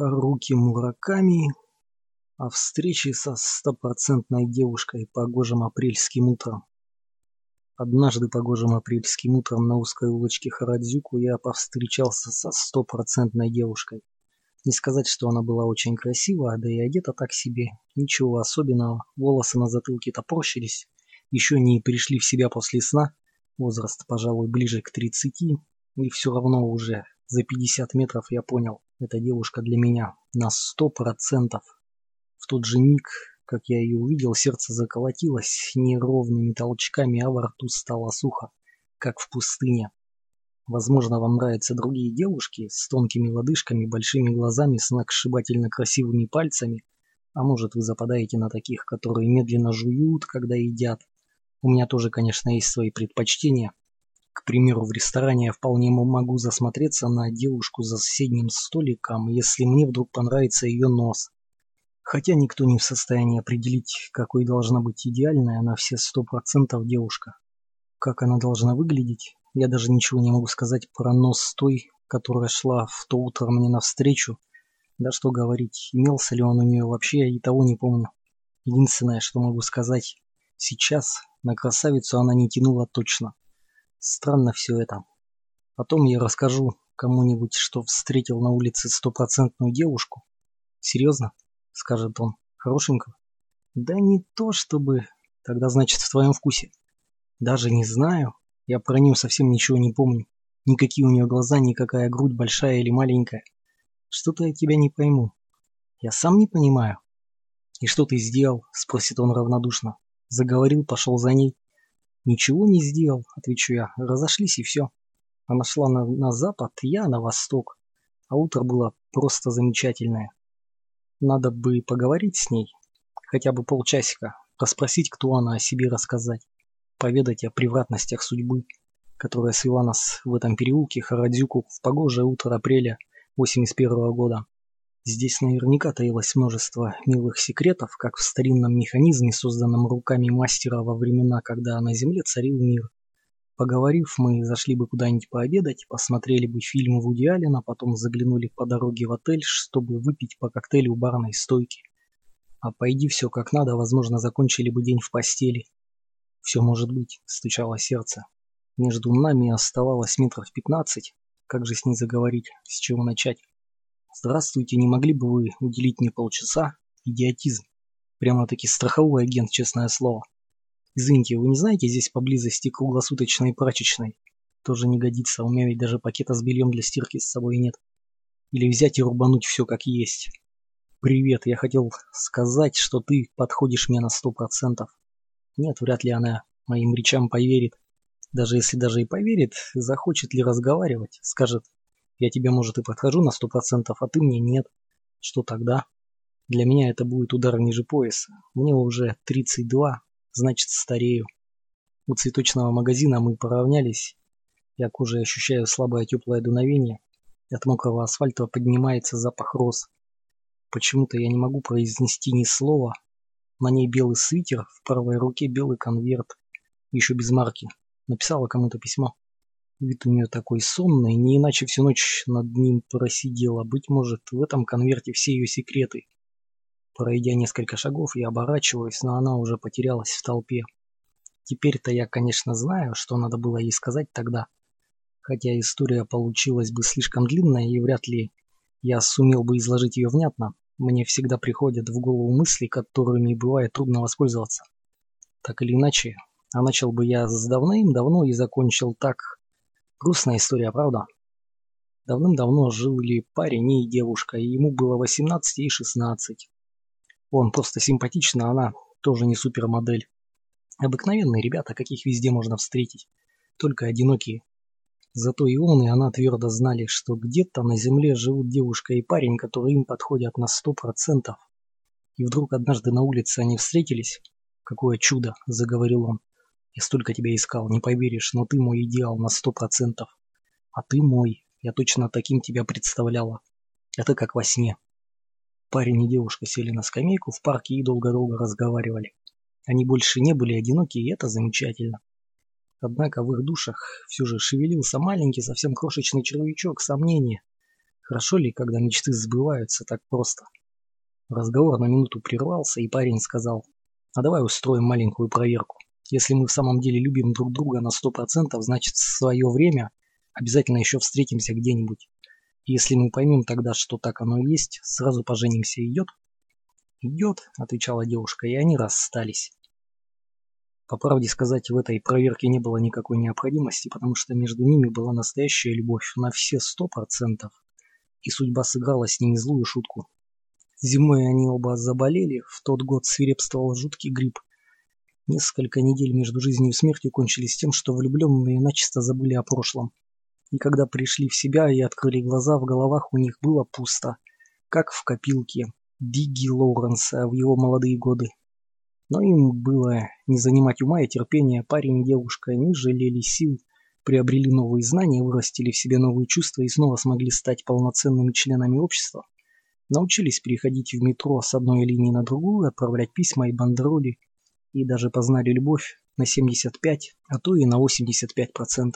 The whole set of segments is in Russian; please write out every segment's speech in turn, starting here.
Харуки Мураками о встрече со стопроцентной девушкой погожим апрельским утром. Однажды погожим апрельским утром на узкой улочке Харадзюку я повстречался со стопроцентной девушкой. Не сказать, что она была очень красива, да и одета так себе. Ничего особенного, волосы на затылке топорщились, еще не пришли в себя после сна, возраст, пожалуй, ближе к тридцати, и все равно уже за пятьдесят метров я понял, эта девушка для меня на сто процентов. В тот же миг, как я ее увидел, сердце заколотилось неровными толчками, а во рту стало сухо, как в пустыне. Возможно, вам нравятся другие девушки с тонкими лодыжками, большими глазами, с накшибательно красивыми пальцами, а может вы западаете на таких, которые медленно жуют, когда едят. У меня тоже, конечно, есть свои предпочтения, к примеру, в ресторане я вполне могу засмотреться на девушку за соседним столиком, если мне вдруг понравится ее нос. Хотя никто не в состоянии определить, какой должна быть идеальная на все сто процентов девушка. Как она должна выглядеть, я даже ничего не могу сказать про нос той, которая шла в то утро мне навстречу. Да что говорить, имелся ли он у нее вообще, я и того не помню. Единственное, что могу сказать, сейчас на красавицу она не тянула точно. Странно все это. Потом я расскажу кому-нибудь, что встретил на улице стопроцентную девушку. Серьезно? Скажет он. Хорошенького? Да не то чтобы... Тогда значит в твоем вкусе. Даже не знаю. Я про нее совсем ничего не помню. Никакие у нее глаза, никакая грудь, большая или маленькая. Что-то я тебя не пойму. Я сам не понимаю. И что ты сделал? Спросит он равнодушно. Заговорил, пошел за ней. «Ничего не сделал», — отвечу я. «Разошлись и все». Она шла на, на запад, я на восток. А утро было просто замечательное. Надо бы поговорить с ней. Хотя бы полчасика. Расспросить, кто она, о себе рассказать. Поведать о превратностях судьбы, которая свела нас в этом переулке Харадзюку в погожее утро апреля 81 -го года. Здесь наверняка таилось множество милых секретов, как в старинном механизме, созданном руками мастера во времена, когда на Земле царил мир. Поговорив, мы зашли бы куда-нибудь пообедать, посмотрели бы фильмы Вуди Аллена, потом заглянули по дороге в отель, чтобы выпить по коктейлю у барной стойки. А пойди все как надо, возможно, закончили бы день в постели. Все может быть, стучало сердце. Между нами оставалось метров пятнадцать. Как же с ней заговорить, с чего начать? Здравствуйте, не могли бы вы уделить мне полчаса? Идиотизм. Прямо-таки страховой агент, честное слово. Извините, вы не знаете здесь поблизости круглосуточной прачечной? Тоже не годится, у меня ведь даже пакета с бельем для стирки с собой нет. Или взять и рубануть все как есть. Привет, я хотел сказать, что ты подходишь мне на сто процентов. Нет, вряд ли она моим речам поверит. Даже если даже и поверит, захочет ли разговаривать, скажет, я тебе, может, и подхожу на сто процентов, а ты мне нет. Что тогда? Для меня это будет удар ниже пояса. Мне уже 32, значит старею. У цветочного магазина мы поравнялись. Я кожей ощущаю слабое теплое дуновение. От мокрого асфальта поднимается запах роз. Почему-то я не могу произнести ни слова. На ней белый свитер, в правой руке белый конверт. Еще без марки. Написала кому-то письмо. Вид у нее такой сонный, не иначе всю ночь над ним просидела. Быть может, в этом конверте все ее секреты. Пройдя несколько шагов, я оборачиваюсь, но она уже потерялась в толпе. Теперь-то я, конечно, знаю, что надо было ей сказать тогда. Хотя история получилась бы слишком длинная, и вряд ли я сумел бы изложить ее внятно. Мне всегда приходят в голову мысли, которыми бывает трудно воспользоваться. Так или иначе, а начал бы я с давным-давно и закончил так, Грустная история, правда? Давным-давно жили парень и девушка, и ему было 18 и 16. Он просто симпатичный, а она тоже не супермодель. Обыкновенные ребята, каких везде можно встретить, только одинокие. Зато и он, и она твердо знали, что где-то на земле живут девушка и парень, которые им подходят на сто процентов. И вдруг однажды на улице они встретились. «Какое чудо!» – заговорил он. Я столько тебя искал, не поверишь, но ты мой идеал на сто процентов. А ты мой. Я точно таким тебя представляла. Это как во сне. Парень и девушка сели на скамейку в парке и долго-долго разговаривали. Они больше не были одиноки, и это замечательно. Однако в их душах все же шевелился маленький, совсем крошечный червячок сомнения. Хорошо ли, когда мечты сбываются так просто? Разговор на минуту прервался, и парень сказал, а давай устроим маленькую проверку. Если мы в самом деле любим друг друга на сто процентов, значит в свое время обязательно еще встретимся где-нибудь. Если мы поймем тогда, что так оно и есть, сразу поженимся идет? Идет, отвечала девушка, и они расстались. По правде сказать, в этой проверке не было никакой необходимости, потому что между ними была настоящая любовь на все сто процентов, и судьба сыграла с ними злую шутку. Зимой они оба заболели, в тот год свирепствовал жуткий грипп. Несколько недель между жизнью и смертью кончились тем, что влюбленные начисто забыли о прошлом. И когда пришли в себя и открыли глаза, в головах у них было пусто, как в копилке Дигги Лоуренса в его молодые годы. Но им было не занимать ума и терпения, парень и девушка не жалели сил, приобрели новые знания, вырастили в себе новые чувства и снова смогли стать полноценными членами общества. Научились переходить в метро с одной линии на другую, отправлять письма и бандероли, и даже познали любовь на 75, а то и на 85%.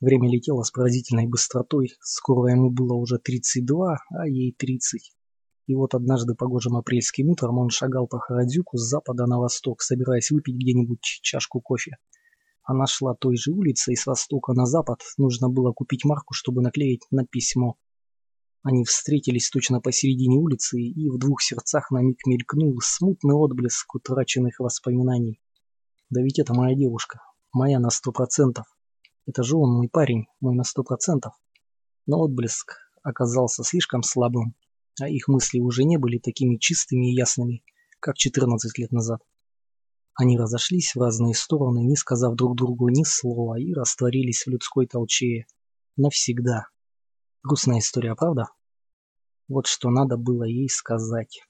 Время летело с поразительной быстротой, скоро ему было уже 32, а ей 30. И вот однажды погожим апрельским утром он шагал по Харадзюку с запада на восток, собираясь выпить где-нибудь чашку кофе. Она шла той же улицей с востока на запад, нужно было купить марку, чтобы наклеить на письмо. Они встретились точно посередине улицы, и в двух сердцах на миг мелькнул смутный отблеск утраченных воспоминаний. Да ведь это моя девушка, моя на сто процентов. Это же он, мой парень, мой на сто процентов. Но отблеск оказался слишком слабым, а их мысли уже не были такими чистыми и ясными, как 14 лет назад. Они разошлись в разные стороны, не сказав друг другу ни слова, и растворились в людской толчее. Навсегда. Грустная история, правда? Вот что надо было ей сказать.